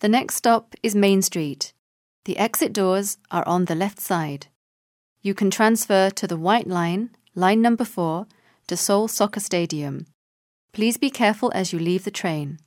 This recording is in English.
The next stop is Main Street. The exit doors are on the left side. You can transfer to the White Line, line number 4, to Seoul Soccer Stadium. Please be careful as you leave the train.